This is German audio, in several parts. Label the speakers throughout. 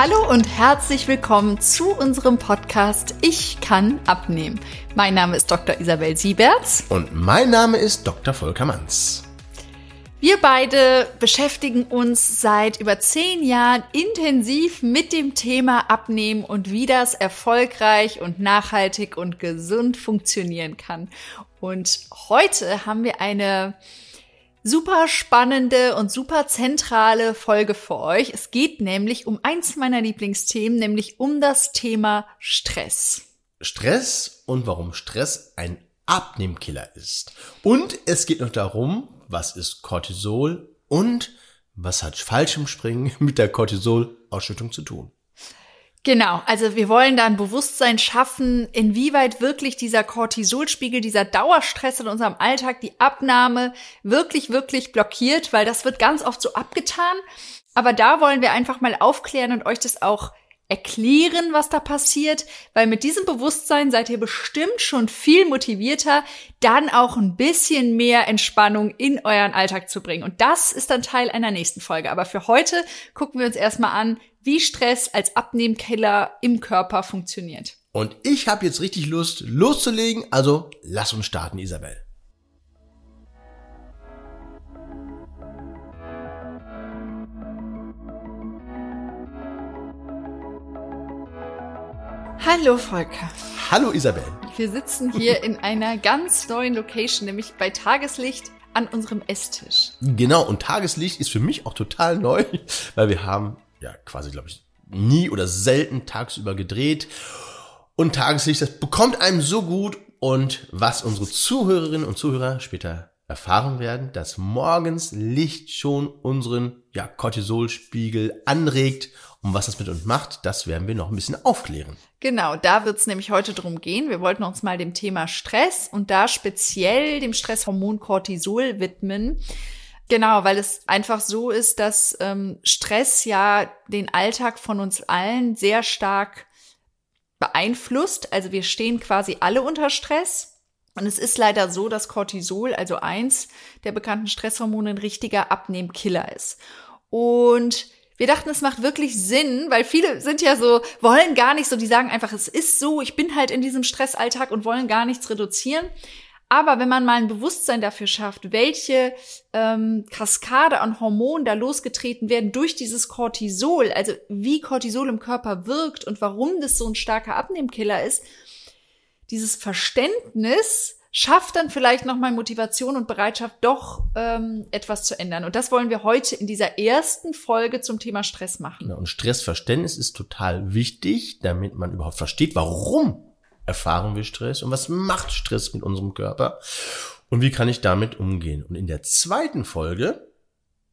Speaker 1: Hallo und herzlich willkommen zu unserem Podcast Ich kann abnehmen. Mein Name ist Dr. Isabel Sieberts.
Speaker 2: Und mein Name ist Dr. Volker Manns.
Speaker 1: Wir beide beschäftigen uns seit über zehn Jahren intensiv mit dem Thema Abnehmen und wie das erfolgreich und nachhaltig und gesund funktionieren kann. Und heute haben wir eine super spannende und super zentrale Folge für euch. Es geht nämlich um eins meiner Lieblingsthemen, nämlich um das Thema Stress.
Speaker 2: Stress und warum Stress ein Abnehmkiller ist. Und es geht noch darum, was ist Cortisol und was hat Fallschirmspringen mit der Cortisolausschüttung zu tun.
Speaker 1: Genau, also wir wollen da ein Bewusstsein schaffen, inwieweit wirklich dieser Cortisolspiegel, dieser Dauerstress in unserem Alltag die Abnahme wirklich, wirklich blockiert, weil das wird ganz oft so abgetan. Aber da wollen wir einfach mal aufklären und euch das auch erklären, was da passiert, weil mit diesem Bewusstsein seid ihr bestimmt schon viel motivierter, dann auch ein bisschen mehr Entspannung in euren Alltag zu bringen. Und das ist dann Teil einer nächsten Folge. Aber für heute gucken wir uns erstmal an, wie Stress als Abnehmkiller im Körper funktioniert.
Speaker 2: Und ich habe jetzt richtig Lust, loszulegen, also lass uns starten, Isabel.
Speaker 1: Hallo Volker.
Speaker 2: Hallo Isabel.
Speaker 1: Wir sitzen hier in einer ganz neuen Location, nämlich bei Tageslicht an unserem Esstisch.
Speaker 2: Genau, und Tageslicht ist für mich auch total neu, weil wir haben ja quasi, glaube ich, nie oder selten tagsüber gedreht. Und Tageslicht, das bekommt einem so gut. Und was unsere Zuhörerinnen und Zuhörer später erfahren werden, dass morgens Licht schon unseren ja, Cortisolspiegel anregt. Und was das mit uns macht, das werden wir noch ein bisschen aufklären.
Speaker 1: Genau, da wird es nämlich heute drum gehen. Wir wollten uns mal dem Thema Stress und da speziell dem Stresshormon Cortisol widmen. Genau, weil es einfach so ist, dass ähm, Stress ja den Alltag von uns allen sehr stark beeinflusst. Also wir stehen quasi alle unter Stress. Und es ist leider so, dass Cortisol, also eins der bekannten Stresshormone, ein richtiger Abnehmkiller ist. Und wir dachten, es macht wirklich Sinn, weil viele sind ja so, wollen gar nicht so, die sagen einfach, es ist so, ich bin halt in diesem Stressalltag und wollen gar nichts reduzieren. Aber wenn man mal ein Bewusstsein dafür schafft, welche ähm, Kaskade an Hormonen da losgetreten werden durch dieses Cortisol, also wie Cortisol im Körper wirkt und warum das so ein starker Abnehmkiller ist, dieses Verständnis schafft dann vielleicht nochmal Motivation und Bereitschaft, doch ähm, etwas zu ändern. Und das wollen wir heute in dieser ersten Folge zum Thema Stress machen.
Speaker 2: und Stressverständnis ist total wichtig, damit man überhaupt versteht, warum erfahren wir Stress und was macht Stress mit unserem Körper und wie kann ich damit umgehen. Und in der zweiten Folge,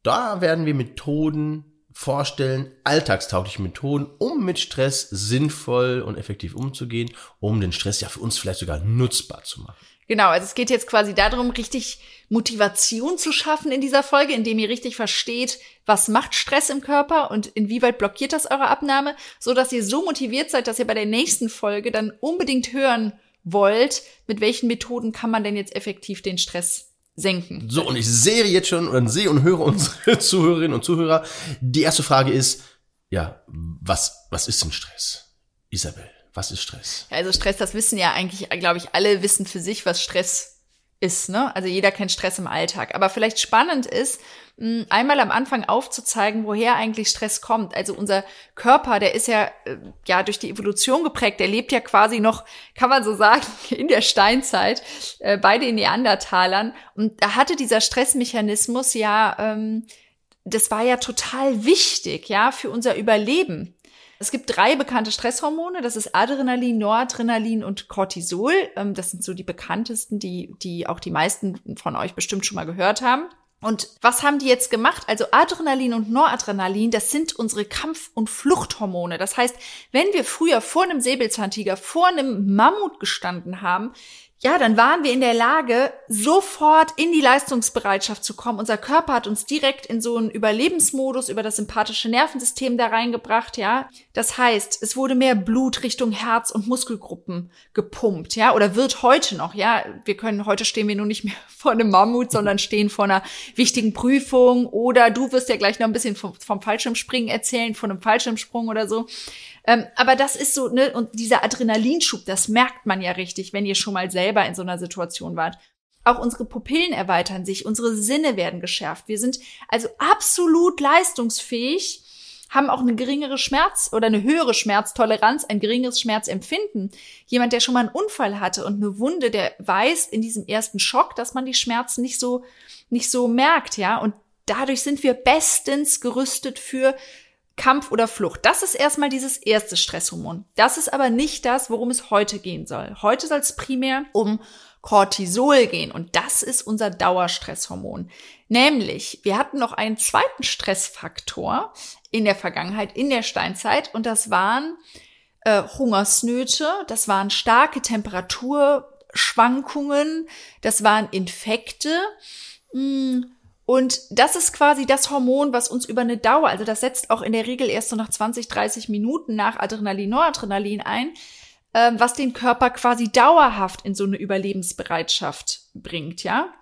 Speaker 2: da werden wir Methoden vorstellen, alltagstaugliche Methoden, um mit Stress sinnvoll und effektiv umzugehen, um den Stress ja für uns vielleicht sogar nutzbar zu machen.
Speaker 1: Genau, also es geht jetzt quasi darum, richtig Motivation zu schaffen in dieser Folge, indem ihr richtig versteht, was macht Stress im Körper und inwieweit blockiert das eure Abnahme, so dass ihr so motiviert seid, dass ihr bei der nächsten Folge dann unbedingt hören wollt, mit welchen Methoden kann man denn jetzt effektiv den Stress senken.
Speaker 2: So, und ich sehe jetzt schon und sehe und höre unsere Zuhörerinnen und Zuhörer. Die erste Frage ist, ja, was, was ist denn Stress? Isabel. Was ist Stress?
Speaker 1: Also Stress, das wissen ja eigentlich, glaube ich, alle wissen für sich, was Stress ist. Ne? Also jeder kennt Stress im Alltag. Aber vielleicht spannend ist, hm, einmal am Anfang aufzuzeigen, woher eigentlich Stress kommt. Also unser Körper, der ist ja äh, ja durch die Evolution geprägt. Der lebt ja quasi noch, kann man so sagen, in der Steinzeit äh, bei den Neandertalern. Und da hatte dieser Stressmechanismus ja, ähm, das war ja total wichtig, ja, für unser Überleben. Es gibt drei bekannte Stresshormone. Das ist Adrenalin, Noradrenalin und Cortisol. Ähm, das sind so die bekanntesten, die, die auch die meisten von euch bestimmt schon mal gehört haben. Und was haben die jetzt gemacht? Also Adrenalin und Noradrenalin, das sind unsere Kampf- und Fluchthormone. Das heißt, wenn wir früher vor einem Säbelzahntiger, vor einem Mammut gestanden haben, ja, dann waren wir in der Lage, sofort in die Leistungsbereitschaft zu kommen. Unser Körper hat uns direkt in so einen Überlebensmodus über das sympathische Nervensystem da reingebracht, ja. Das heißt, es wurde mehr Blut Richtung Herz und Muskelgruppen gepumpt, ja, oder wird heute noch, ja. Wir können, heute stehen wir nur nicht mehr vor einem Mammut, sondern stehen vor einer wichtigen Prüfung oder du wirst ja gleich noch ein bisschen vom, vom Fallschirmspringen erzählen, von einem Fallschirmsprung oder so. Ähm, aber das ist so, ne, und dieser Adrenalinschub, das merkt man ja richtig, wenn ihr schon mal selber in so einer Situation wart. Auch unsere Pupillen erweitern sich, unsere Sinne werden geschärft. Wir sind also absolut leistungsfähig, haben auch eine geringere Schmerz oder eine höhere Schmerztoleranz, ein geringeres Schmerzempfinden. Jemand, der schon mal einen Unfall hatte und eine Wunde, der weiß in diesem ersten Schock, dass man die Schmerzen nicht so, nicht so merkt, ja. Und dadurch sind wir bestens gerüstet für Kampf oder Flucht. Das ist erstmal dieses erste Stresshormon. Das ist aber nicht das, worum es heute gehen soll. Heute soll es primär um Cortisol gehen und das ist unser Dauerstresshormon. Nämlich, wir hatten noch einen zweiten Stressfaktor in der Vergangenheit, in der Steinzeit und das waren äh, Hungersnöte, das waren starke Temperaturschwankungen, das waren Infekte. Mh, hm, und das ist quasi das Hormon, was uns über eine Dauer, also das setzt auch in der Regel erst so nach 20, 30 Minuten nach Adrenalin, Noradrenalin ein, äh, was den Körper quasi dauerhaft in so eine Überlebensbereitschaft bringt, ja.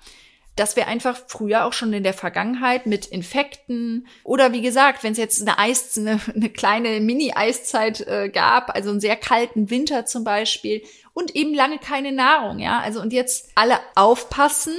Speaker 1: Dass wir einfach früher auch schon in der Vergangenheit mit Infekten oder wie gesagt, wenn es jetzt eine Eis, eine, eine kleine Mini-Eiszeit äh, gab, also einen sehr kalten Winter zum Beispiel und eben lange keine Nahrung, ja. Also und jetzt alle aufpassen,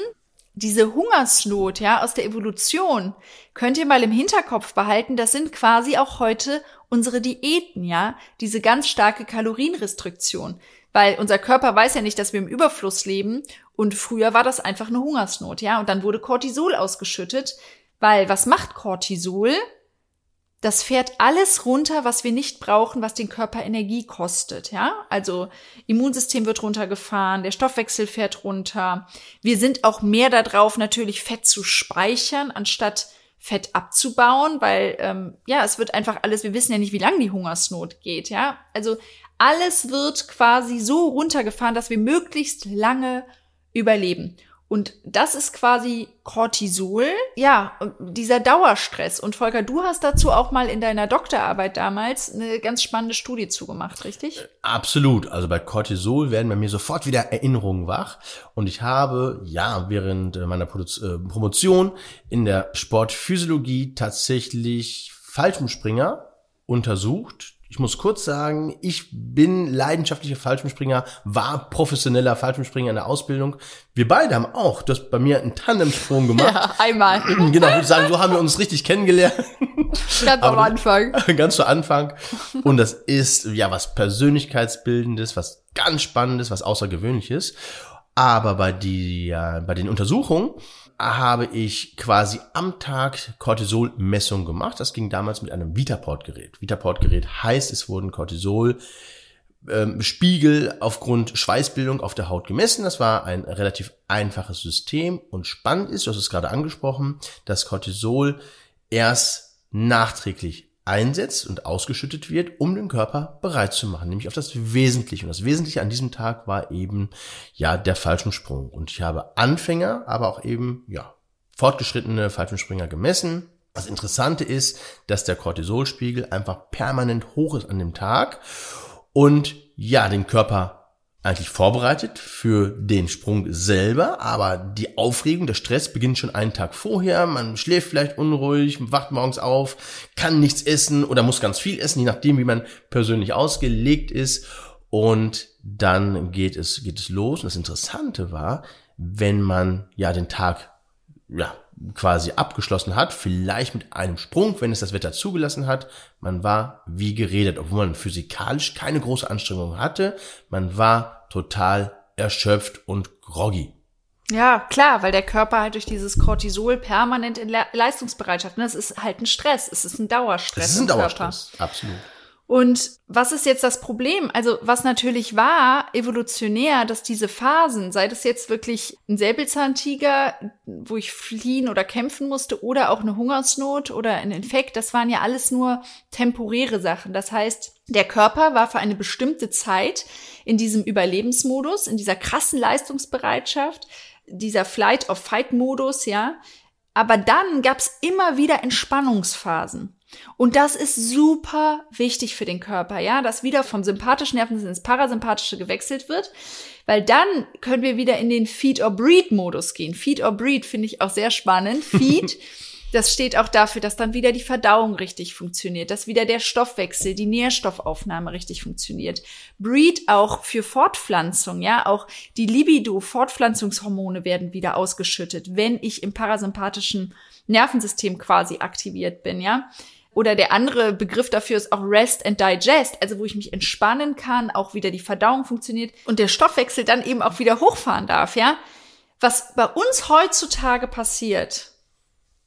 Speaker 1: diese Hungersnot, ja, aus der Evolution, könnt ihr mal im Hinterkopf behalten, das sind quasi auch heute unsere Diäten, ja, diese ganz starke Kalorienrestriktion, weil unser Körper weiß ja nicht, dass wir im Überfluss leben und früher war das einfach eine Hungersnot, ja, und dann wurde Cortisol ausgeschüttet, weil was macht Cortisol? Das fährt alles runter, was wir nicht brauchen, was den Körper Energie kostet, ja? Also Immunsystem wird runtergefahren, der Stoffwechsel fährt runter. Wir sind auch mehr darauf, natürlich Fett zu speichern, anstatt Fett abzubauen, weil ähm, ja, es wird einfach alles, wir wissen ja nicht, wie lange die Hungersnot geht, ja? Also alles wird quasi so runtergefahren, dass wir möglichst lange überleben. Und das ist quasi Cortisol, ja, dieser Dauerstress. Und Volker, du hast dazu auch mal in deiner Doktorarbeit damals eine ganz spannende Studie zugemacht, richtig?
Speaker 2: Absolut. Also bei Cortisol werden bei mir sofort wieder Erinnerungen wach. Und ich habe, ja, während meiner äh, Promotion in der Sportphysiologie tatsächlich Fallschirmspringer untersucht, ich muss kurz sagen, ich bin leidenschaftlicher Fallschirmspringer, war professioneller Fallschirmspringer in der Ausbildung. Wir beide haben auch das bei mir einen Tandemsprung gemacht. Ja,
Speaker 1: einmal.
Speaker 2: Genau, würde ich sagen, so haben wir uns richtig kennengelernt.
Speaker 1: Ganz am Anfang.
Speaker 2: Ganz zu Anfang. Und das ist ja was Persönlichkeitsbildendes, was ganz Spannendes, was Außergewöhnliches. Aber bei, die, ja, bei den Untersuchungen habe ich quasi am Tag Cortisol-Messung gemacht. Das ging damals mit einem Vitaport-Gerät. Vitaport-Gerät heißt, es wurden Cortisol ähm, Spiegel aufgrund Schweißbildung auf der Haut gemessen. Das war ein relativ einfaches System und spannend ist, du hast es gerade angesprochen, dass Cortisol erst nachträglich einsetzt und ausgeschüttet wird, um den Körper bereit zu machen, nämlich auf das Wesentliche. Und das Wesentliche an diesem Tag war eben, ja, der Fallschirmsprung. Und ich habe Anfänger, aber auch eben, ja, fortgeschrittene Fallschirmspringer gemessen. Das Interessante ist, dass der Cortisolspiegel einfach permanent hoch ist an dem Tag und ja, den Körper eigentlich vorbereitet für den Sprung selber, aber die Aufregung, der Stress beginnt schon einen Tag vorher. Man schläft vielleicht unruhig, wacht morgens auf, kann nichts essen oder muss ganz viel essen, je nachdem, wie man persönlich ausgelegt ist. Und dann geht es, geht es los. Und das Interessante war, wenn man ja den Tag ja, quasi abgeschlossen hat, vielleicht mit einem Sprung, wenn es das Wetter zugelassen hat. Man war wie geredet, obwohl man physikalisch keine große Anstrengung hatte. Man war total erschöpft und groggy.
Speaker 1: Ja, klar, weil der Körper halt durch dieses Cortisol permanent in Le Leistungsbereitschaft, ne, es ist halt ein Stress, es ist ein Dauerstress.
Speaker 2: Es ist ein Dauerstress, absolut.
Speaker 1: Und was ist jetzt das Problem? Also was natürlich war, evolutionär, dass diese Phasen, sei das jetzt wirklich ein Säbelzahntiger, wo ich fliehen oder kämpfen musste, oder auch eine Hungersnot oder ein Infekt, das waren ja alles nur temporäre Sachen. Das heißt, Der Körper war für eine bestimmte Zeit in diesem Überlebensmodus, in dieser krassen Leistungsbereitschaft, dieser Flight-of-Fight-Modus, ja. Aber dann gab's immer wieder Entspannungsphasen. Und das ist super wichtig für den Körper, ja, dass wieder vom sympathischen Nervensystem ins Parasympathische gewechselt wird, weil dann können wir wieder in den Feed or Breed Modus gehen. Feed or Breed finde ich auch sehr spannend. Feed Das steht auch dafür, dass dann wieder die Verdauung richtig funktioniert, dass wieder der Stoffwechsel, die Nährstoffaufnahme richtig funktioniert. Breed auch für Fortpflanzung, ja, auch die Libido, Fortpflanzungshormone werden wieder ausgeschüttet, wenn ich im parasympathischen Nervensystem quasi aktiviert bin, ja. Oder der andere Begriff dafür ist auch Rest and Digest, also wo ich mich entspannen kann, auch wieder die Verdauung funktioniert und der Stoffwechsel dann eben auch wieder hochfahren darf, ja. Was bei uns heutzutage passiert,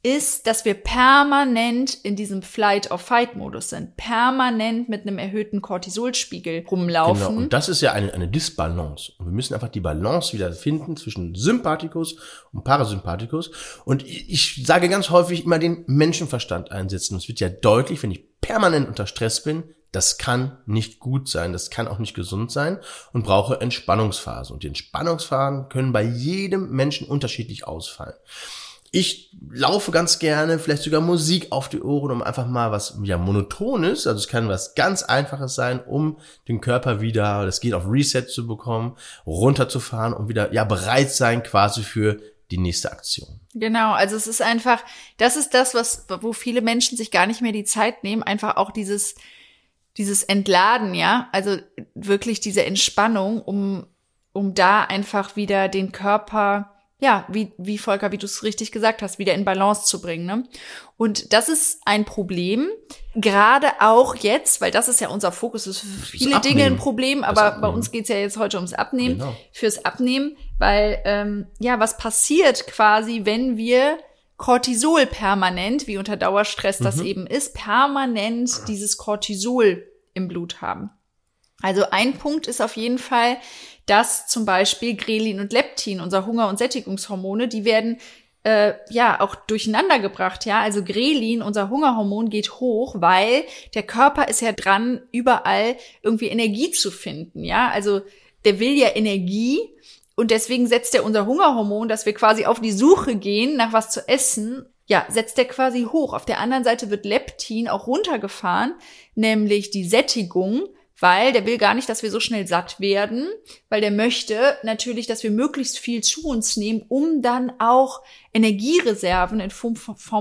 Speaker 1: ist, dass wir permanent in diesem Flight-or-Fight-Modus sind, permanent mit einem erhöhten Cortisolspiegel rumlaufen. Genau,
Speaker 2: und das ist ja eine, eine Disbalance. Und wir müssen einfach die Balance wieder finden zwischen Sympathikus und Parasympathikus. Und ich sage ganz häufig immer den Menschenverstand einsetzen. Es wird ja deutlich, wenn ich permanent unter Stress bin, das kann nicht gut sein, das kann auch nicht gesund sein und brauche Entspannungsphasen. Und die Entspannungsphasen können bei jedem Menschen unterschiedlich ausfallen ich laufe ganz gerne, vielleicht sogar Musik auf die Ohren, um einfach mal was ja monotones, also es kann was ganz einfaches sein, um den Körper wieder, das geht auf Reset zu bekommen, runterzufahren und wieder ja bereit sein quasi für die nächste Aktion.
Speaker 1: Genau, also es ist einfach, das ist das, was wo viele Menschen sich gar nicht mehr die Zeit nehmen, einfach auch dieses dieses Entladen, ja, also wirklich diese Entspannung, um um da einfach wieder den Körper ja, wie, wie Volker, wie du es richtig gesagt hast, wieder in Balance zu bringen. Ne? Und das ist ein Problem, gerade auch jetzt, weil das ist ja unser Fokus, ist für viele Dinge ein Problem, aber bei uns geht's ja jetzt heute ums Abnehmen, genau. fürs Abnehmen, weil ähm, ja, was passiert quasi, wenn wir Cortisol permanent, wie unter Dauerstress mhm. das eben ist, permanent dieses Cortisol im Blut haben. Also ein Punkt ist auf jeden Fall, dass zum Beispiel Grelin und Leptin, unser Hunger- und Sättigungshormone, die werden äh, ja auch durcheinander gebracht. Ja, also Grelin, unser Hungerhormon, geht hoch, weil der Körper ist ja dran, überall irgendwie Energie zu finden. Ja, also der will ja Energie und deswegen setzt er unser Hungerhormon, dass wir quasi auf die Suche gehen nach was zu essen, ja, setzt er quasi hoch. Auf der anderen Seite wird Leptin auch runtergefahren, nämlich die Sättigung weil der will gar nicht, dass wir so schnell satt werden, weil der möchte natürlich, dass wir möglichst viel zu uns nehmen, um dann auch Energiereserven in Form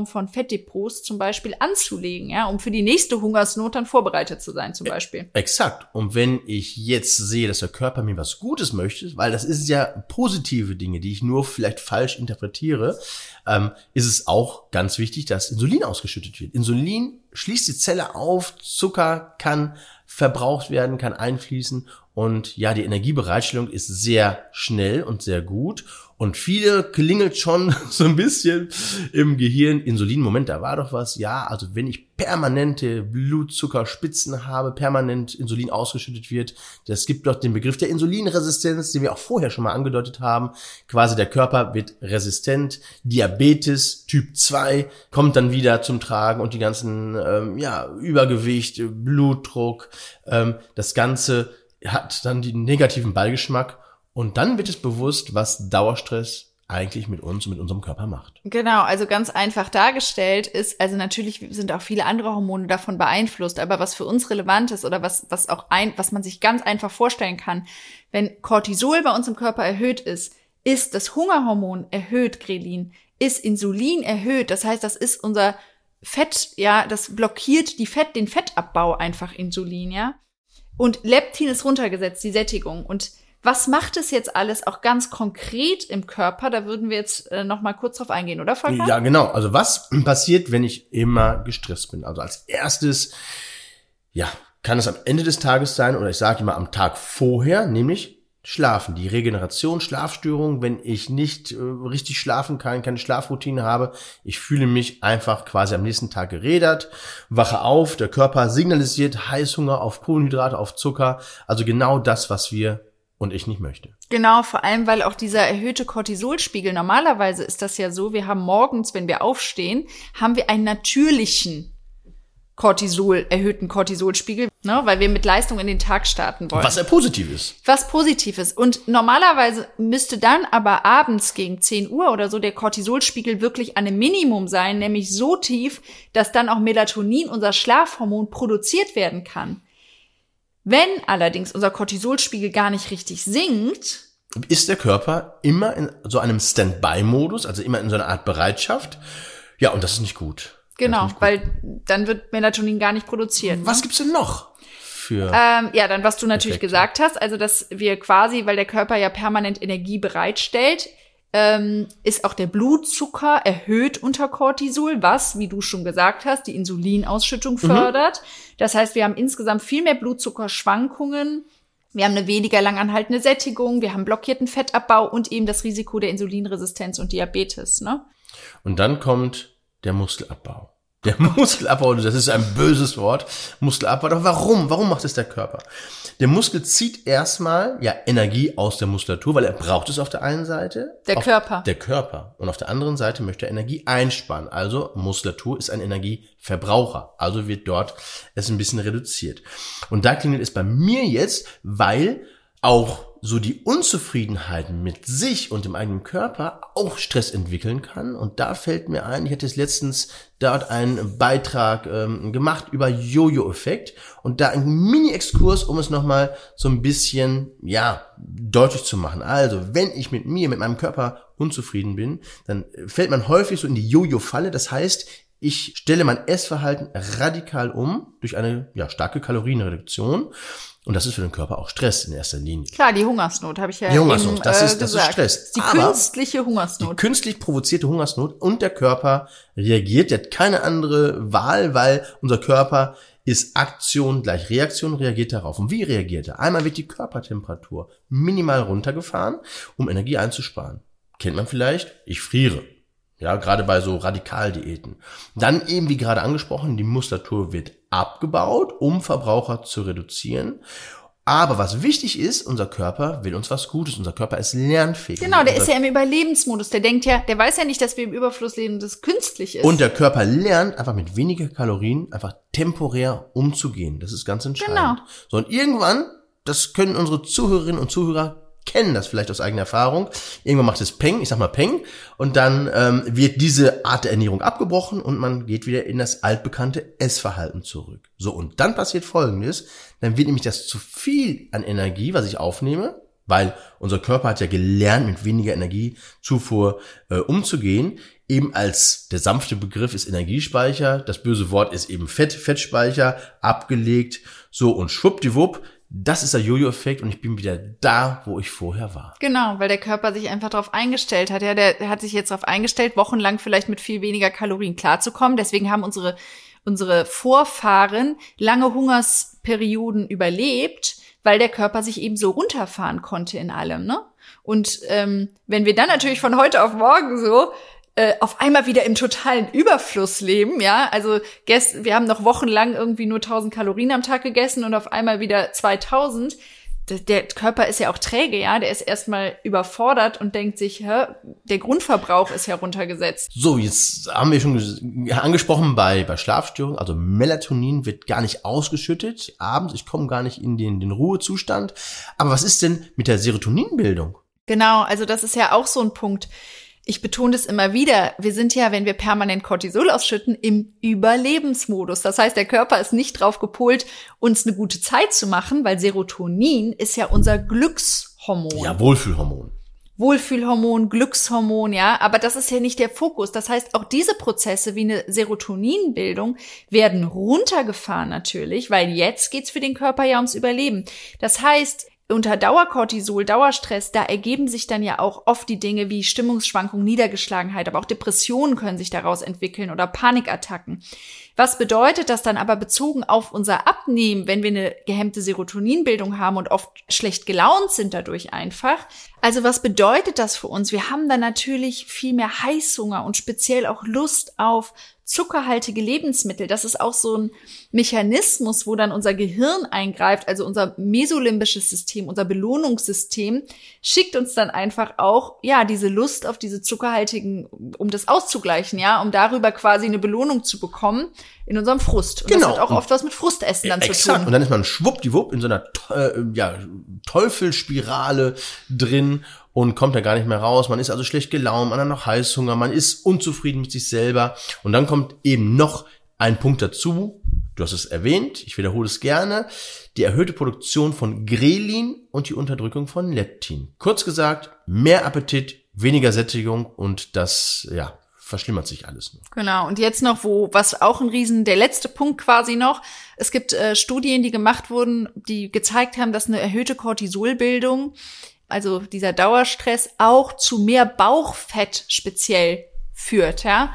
Speaker 1: von Fettdepots zum Beispiel anzulegen, ja, um für die nächste Hungersnot dann vorbereitet zu sein, zum Beispiel.
Speaker 2: Exakt. Und wenn ich jetzt sehe, dass der Körper mir was Gutes möchte, weil das ist ja positive Dinge, die ich nur vielleicht falsch interpretiere, ähm, ist es auch ganz wichtig, dass Insulin ausgeschüttet wird. Insulin schließt die Zelle auf, Zucker kann verbraucht werden, kann einfließen und ja, die Energiebereitstellung ist sehr schnell und sehr gut. Und viele klingelt schon so ein bisschen im Gehirn. Insulin, Moment, da war doch was. Ja, also wenn ich permanente Blutzuckerspitzen habe, permanent Insulin ausgeschüttet wird, das gibt doch den Begriff der Insulinresistenz, den wir auch vorher schon mal angedeutet haben. Quasi der Körper wird resistent. Diabetes Typ 2 kommt dann wieder zum Tragen und die ganzen, ähm, ja, Übergewicht, Blutdruck, ähm, das Ganze hat dann den negativen Beigeschmack und dann wird es bewusst, was Dauerstress eigentlich mit uns und mit unserem Körper macht.
Speaker 1: Genau, also ganz einfach dargestellt ist, also natürlich sind auch viele andere Hormone davon beeinflusst, aber was für uns relevant ist oder was, was auch ein, was man sich ganz einfach vorstellen kann, wenn Cortisol bei uns im Körper erhöht ist, ist das Hungerhormon erhöht, Grelin, ist Insulin erhöht, das heißt, das ist unser Fett, ja, das blockiert die Fett, den Fettabbau einfach Insulin, ja. Und Leptin ist runtergesetzt, die Sättigung. Und was macht es jetzt alles auch ganz konkret im Körper? Da würden wir jetzt äh, noch mal kurz drauf eingehen, oder Volker?
Speaker 2: Ja, genau. Also was passiert, wenn ich immer gestresst bin? Also als erstes, ja, kann es am Ende des Tages sein oder ich sage immer am Tag vorher, nämlich Schlafen, die Regeneration, Schlafstörung, wenn ich nicht äh, richtig schlafen kann, keine Schlafroutine habe, ich fühle mich einfach quasi am nächsten Tag gerädert, wache auf, der Körper signalisiert Heißhunger auf Kohlenhydrate, auf Zucker, also genau das, was wir und ich nicht möchte.
Speaker 1: Genau, vor allem, weil auch dieser erhöhte Cortisolspiegel, normalerweise ist das ja so, wir haben morgens, wenn wir aufstehen, haben wir einen natürlichen Cortisol, erhöhten Cortisolspiegel, ne, weil wir mit Leistung in den Tag starten wollen.
Speaker 2: Was sehr positiv ist.
Speaker 1: Was positiv ist. Und normalerweise müsste dann aber abends gegen 10 Uhr oder so der Cortisolspiegel wirklich an einem Minimum sein, nämlich so tief, dass dann auch Melatonin, unser Schlafhormon, produziert werden kann. Wenn allerdings unser Cortisolspiegel gar nicht richtig sinkt,
Speaker 2: ist der Körper immer in so einem Standby-Modus, also immer in so einer Art Bereitschaft. Ja, und das ist nicht gut.
Speaker 1: Genau, weil dann wird Melatonin gar nicht produziert.
Speaker 2: Was
Speaker 1: ne?
Speaker 2: gibt's denn noch? Für
Speaker 1: ähm, ja, dann was du natürlich
Speaker 2: Effekte.
Speaker 1: gesagt hast, also dass wir quasi, weil der Körper ja permanent Energie bereitstellt, ähm, ist auch der Blutzucker erhöht unter Cortisol, was, wie du schon gesagt hast, die Insulinausschüttung fördert. Das heißt, wir haben insgesamt viel mehr Blutzuckerschwankungen. Wir haben eine weniger langanhaltende Sättigung, wir haben blockierten Fettabbau und eben das Risiko der Insulinresistenz und Diabetes. Ne?
Speaker 2: Und dann kommt der Muskelabbau. Der Muskelabbau, das ist ein böses Wort. Muskelabbau. Doch warum? Warum macht es der Körper? Der Muskel zieht erstmal ja Energie aus der Muskulatur, weil er braucht es auf der einen Seite.
Speaker 1: Der Körper.
Speaker 2: Der Körper. Und auf der anderen Seite möchte er Energie einsparen. Also Muskulatur ist ein Energieverbraucher. Also wird dort es ein bisschen reduziert. Und da klingelt es bei mir jetzt, weil auch so die Unzufriedenheit mit sich und dem eigenen Körper auch Stress entwickeln kann. Und da fällt mir ein, ich hatte jetzt letztens dort einen Beitrag ähm, gemacht über Jojo-Effekt und da ein Mini-Exkurs, um es nochmal so ein bisschen, ja, deutlich zu machen. Also, wenn ich mit mir, mit meinem Körper unzufrieden bin, dann fällt man häufig so in die Jojo-Falle. Das heißt, ich stelle mein Essverhalten radikal um durch eine ja, starke Kalorienreduktion. Und das ist für den Körper auch Stress in erster Linie.
Speaker 1: Klar, die Hungersnot habe ich ja
Speaker 2: Die Hungersnot,
Speaker 1: eben,
Speaker 2: das
Speaker 1: äh,
Speaker 2: ist- das ist
Speaker 1: gesagt.
Speaker 2: Stress.
Speaker 1: Die
Speaker 2: Aber
Speaker 1: künstliche
Speaker 2: Die
Speaker 1: Hungersnot.
Speaker 2: künstlich provozierte Hungersnot und der Körper reagiert. Der hat keine andere Wahl, weil unser Körper ist Aktion gleich Reaktion, reagiert darauf. Und wie reagiert er? Einmal wird die Körpertemperatur minimal runtergefahren, um Energie einzusparen. Kennt man vielleicht? Ich friere. Ja, gerade bei so Radikaldiäten. Dann eben, wie gerade angesprochen, die Muskulatur wird abgebaut, um Verbraucher zu reduzieren. Aber was wichtig ist, unser Körper will uns was Gutes. Unser Körper ist lernfähig.
Speaker 1: Genau, der ist ja im Überlebensmodus. Der denkt ja, der weiß ja nicht, dass wir im Überfluss leben, das künstlich ist.
Speaker 2: Und der Körper lernt einfach mit weniger Kalorien einfach temporär umzugehen. Das ist ganz entscheidend.
Speaker 1: Genau.
Speaker 2: So, und irgendwann, das können unsere Zuhörerinnen und Zuhörer kennen das vielleicht aus eigener Erfahrung. Irgendwann macht es Peng, ich sag mal Peng, und dann ähm, wird diese Art der Ernährung abgebrochen und man geht wieder in das altbekannte Essverhalten zurück. So, und dann passiert Folgendes, dann wird nämlich das zu viel an Energie, was ich aufnehme, weil unser Körper hat ja gelernt, mit weniger Energiezufuhr äh, umzugehen. Eben als der sanfte Begriff ist Energiespeicher, das böse Wort ist eben Fett, Fettspeicher, abgelegt, so und schwuppdiwupp, das ist der Jojo-Effekt und ich bin wieder da, wo ich vorher war.
Speaker 1: Genau, weil der Körper sich einfach darauf eingestellt hat. Ja, der, hat sich jetzt darauf eingestellt, wochenlang vielleicht mit viel weniger Kalorien klarzukommen. Deswegen haben unsere, unsere Vorfahren lange Hungersperioden überlebt, weil der Körper sich eben so runterfahren konnte in allem, ne? Und ähm, wenn wir dann natürlich von heute auf morgen so äh, auf einmal wieder im totalen Überfluss leben, ja, also gest wir haben noch wochenlang irgendwie nur 1000 Kalorien am Tag gegessen und auf einmal wieder 2000. Der, der Körper ist ja auch träge, ja, der ist erstmal überfordert und denkt sich, hä, der Grundverbrauch ist ja runtergesetzt.
Speaker 2: So, jetzt haben wir schon angesprochen bei, bei Schlafstörungen, also Melatonin wird gar nicht ausgeschüttet abends, ich komme gar nicht in den, den Ruhezustand. Aber was ist denn mit der Serotoninbildung?
Speaker 1: Genau, also das ist ja auch so ein Punkt. Ich betone das immer wieder. Wir sind ja, wenn wir permanent Cortisol ausschütten, im Überlebensmodus. Das heißt, der Körper ist nicht drauf gepolt, uns eine gute Zeit zu machen, weil Serotonin ist ja unser Glückshormon.
Speaker 2: Ja, Wohlfühlhormon.
Speaker 1: Wohlfühlhormon, Glückshormon, ja, aber das ist ja nicht der Fokus. Das heißt, auch diese Prozesse wie eine Serotoninbildung werden runtergefahren natürlich, weil jetzt geht's für den Körper ja ums Überleben. Das heißt, unter Dauercortisol, Dauerstress, da ergeben sich dann ja auch oft die Dinge wie Stimmungsschwankungen, Niedergeschlagenheit, aber auch Depressionen können sich daraus entwickeln oder Panikattacken. Was bedeutet das dann aber bezogen auf unser Abnehmen, wenn wir eine gehemmte Serotoninbildung haben und oft schlecht gelaunt sind dadurch einfach? Also was bedeutet das für uns? Wir haben dann natürlich viel mehr Heißhunger und speziell auch Lust auf zuckerhaltige Lebensmittel, das ist auch so ein Mechanismus, wo dann unser Gehirn eingreift, also unser mesolimbisches System, unser Belohnungssystem, schickt uns dann einfach auch, ja, diese Lust auf diese zuckerhaltigen, um das auszugleichen, ja, um darüber quasi eine Belohnung zu bekommen in unserem Frust. Und
Speaker 2: Genau.
Speaker 1: das hat auch oft was mit Frustessen dann zu
Speaker 2: Exakt.
Speaker 1: tun.
Speaker 2: Und dann ist man schwuppdiwupp in so einer äh, ja, Teufelsspirale drin und kommt da gar nicht mehr raus. Man ist also schlecht gelaunt, man hat noch Heißhunger, man ist unzufrieden mit sich selber. Und dann kommt eben noch ein Punkt dazu. Du hast es erwähnt, ich wiederhole es gerne. Die erhöhte Produktion von Grelin und die Unterdrückung von Leptin. Kurz gesagt, mehr Appetit, weniger Sättigung und das, ja, verschlimmert sich alles nur.
Speaker 1: Genau. Und jetzt noch, wo, was auch ein Riesen, der letzte Punkt quasi noch. Es gibt äh, Studien, die gemacht wurden, die gezeigt haben, dass eine erhöhte Cortisolbildung, also dieser Dauerstress, auch zu mehr Bauchfett speziell führt, ja.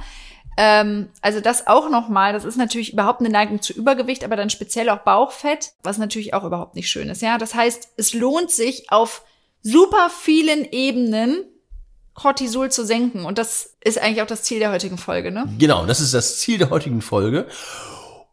Speaker 1: Ähm, also das auch nochmal, das ist natürlich überhaupt eine Neigung zu Übergewicht, aber dann speziell auch Bauchfett, was natürlich auch überhaupt nicht schön ist, ja. Das heißt, es lohnt sich auf super vielen Ebenen Cortisol zu senken. Und das ist eigentlich auch das Ziel der heutigen Folge, ne?
Speaker 2: Genau, das ist das Ziel der heutigen Folge.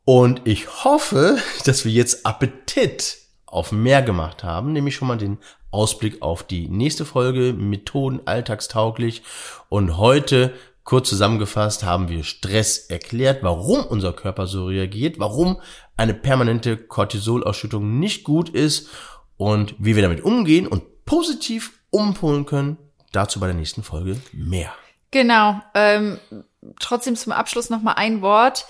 Speaker 2: Und ich hoffe, dass wir jetzt Appetit auf mehr gemacht haben, nämlich schon mal den Ausblick auf die nächste Folge, Methoden alltagstauglich. Und heute, kurz zusammengefasst, haben wir Stress erklärt, warum unser Körper so reagiert, warum eine permanente Cortisolausschüttung nicht gut ist und wie wir damit umgehen und positiv umpolen können. Dazu bei der nächsten Folge mehr.
Speaker 1: Genau. Ähm, trotzdem zum Abschluss noch mal ein Wort.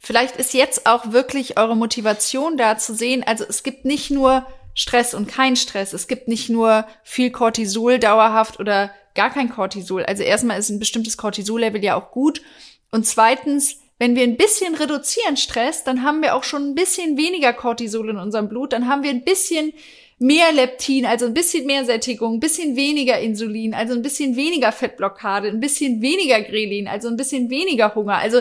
Speaker 1: Vielleicht ist jetzt auch wirklich eure Motivation da zu sehen. Also es gibt nicht nur Stress und kein Stress. Es gibt nicht nur viel Cortisol dauerhaft oder gar kein Cortisol. Also erstmal ist ein bestimmtes Cortisol-Level ja auch gut. Und zweitens, wenn wir ein bisschen reduzieren Stress, dann haben wir auch schon ein bisschen weniger Cortisol in unserem Blut. Dann haben wir ein bisschen mehr Leptin, also ein bisschen mehr Sättigung, ein bisschen weniger Insulin, also ein bisschen weniger Fettblockade, ein bisschen weniger Grelin, also ein bisschen weniger Hunger. Also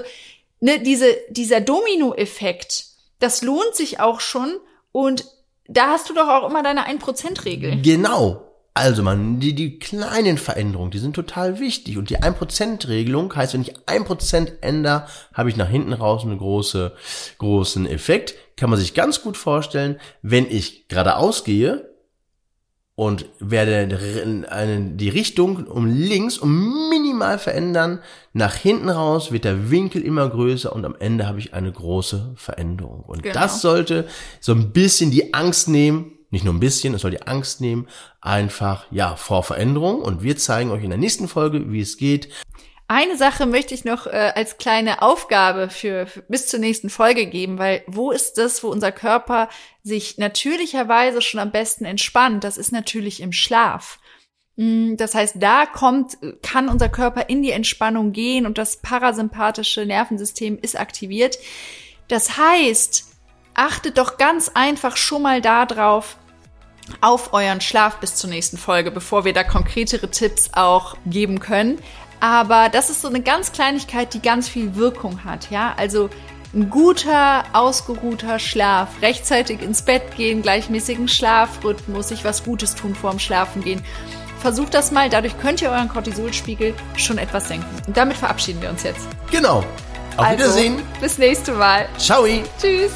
Speaker 1: ne, diese, dieser Dominoeffekt, das lohnt sich auch schon und da hast du doch auch immer deine 1%-Regel.
Speaker 2: Genau. Also man, die, die kleinen Veränderungen, die sind total wichtig. Und die 1%-Regelung heißt, wenn ich 1% ändere, habe ich nach hinten raus einen große, großen Effekt. Kann man sich ganz gut vorstellen, wenn ich geradeaus gehe und werde die Richtung um links um minimal verändern, nach hinten raus wird der Winkel immer größer und am Ende habe ich eine große Veränderung. Und
Speaker 1: Genau.
Speaker 2: das sollte so ein bisschen die Angst nehmen, nicht nur ein bisschen, es soll die Angst nehmen, einfach, ja, vor Veränderung. Und wir zeigen euch in der nächsten Folge, wie es geht.
Speaker 1: Eine Sache möchte ich noch äh, als kleine Aufgabe für, für bis zur nächsten Folge geben, weil wo ist das, wo unser Körper sich natürlicherweise schon am besten entspannt? Das ist natürlich im Schlaf. Mm, Das heißt, da kommt, kann unser Körper in die Entspannung gehen und das parasympathische Nervensystem ist aktiviert. Das heißt, achtet doch ganz einfach schon mal darauf, auf euren Schlaf bis zur nächsten Folge, bevor wir da konkretere Tipps auch geben können. Aber das ist so eine ganz Kleinigkeit, die ganz viel Wirkung hat, ja? Also ein guter, ausgeruhter Schlaf, rechtzeitig ins Bett gehen, gleichmäßigen Schlafrhythmus, sich was Gutes tun vorm Schlafen gehen. Versucht das mal, dadurch könnt ihr euren Cortisolspiegel schon etwas senken. Und damit verabschieden wir uns jetzt.
Speaker 2: Genau. Auf
Speaker 1: Also,
Speaker 2: Wiedersehen.
Speaker 1: Bis nächste Mal.
Speaker 2: Ciao.
Speaker 1: Tschüss.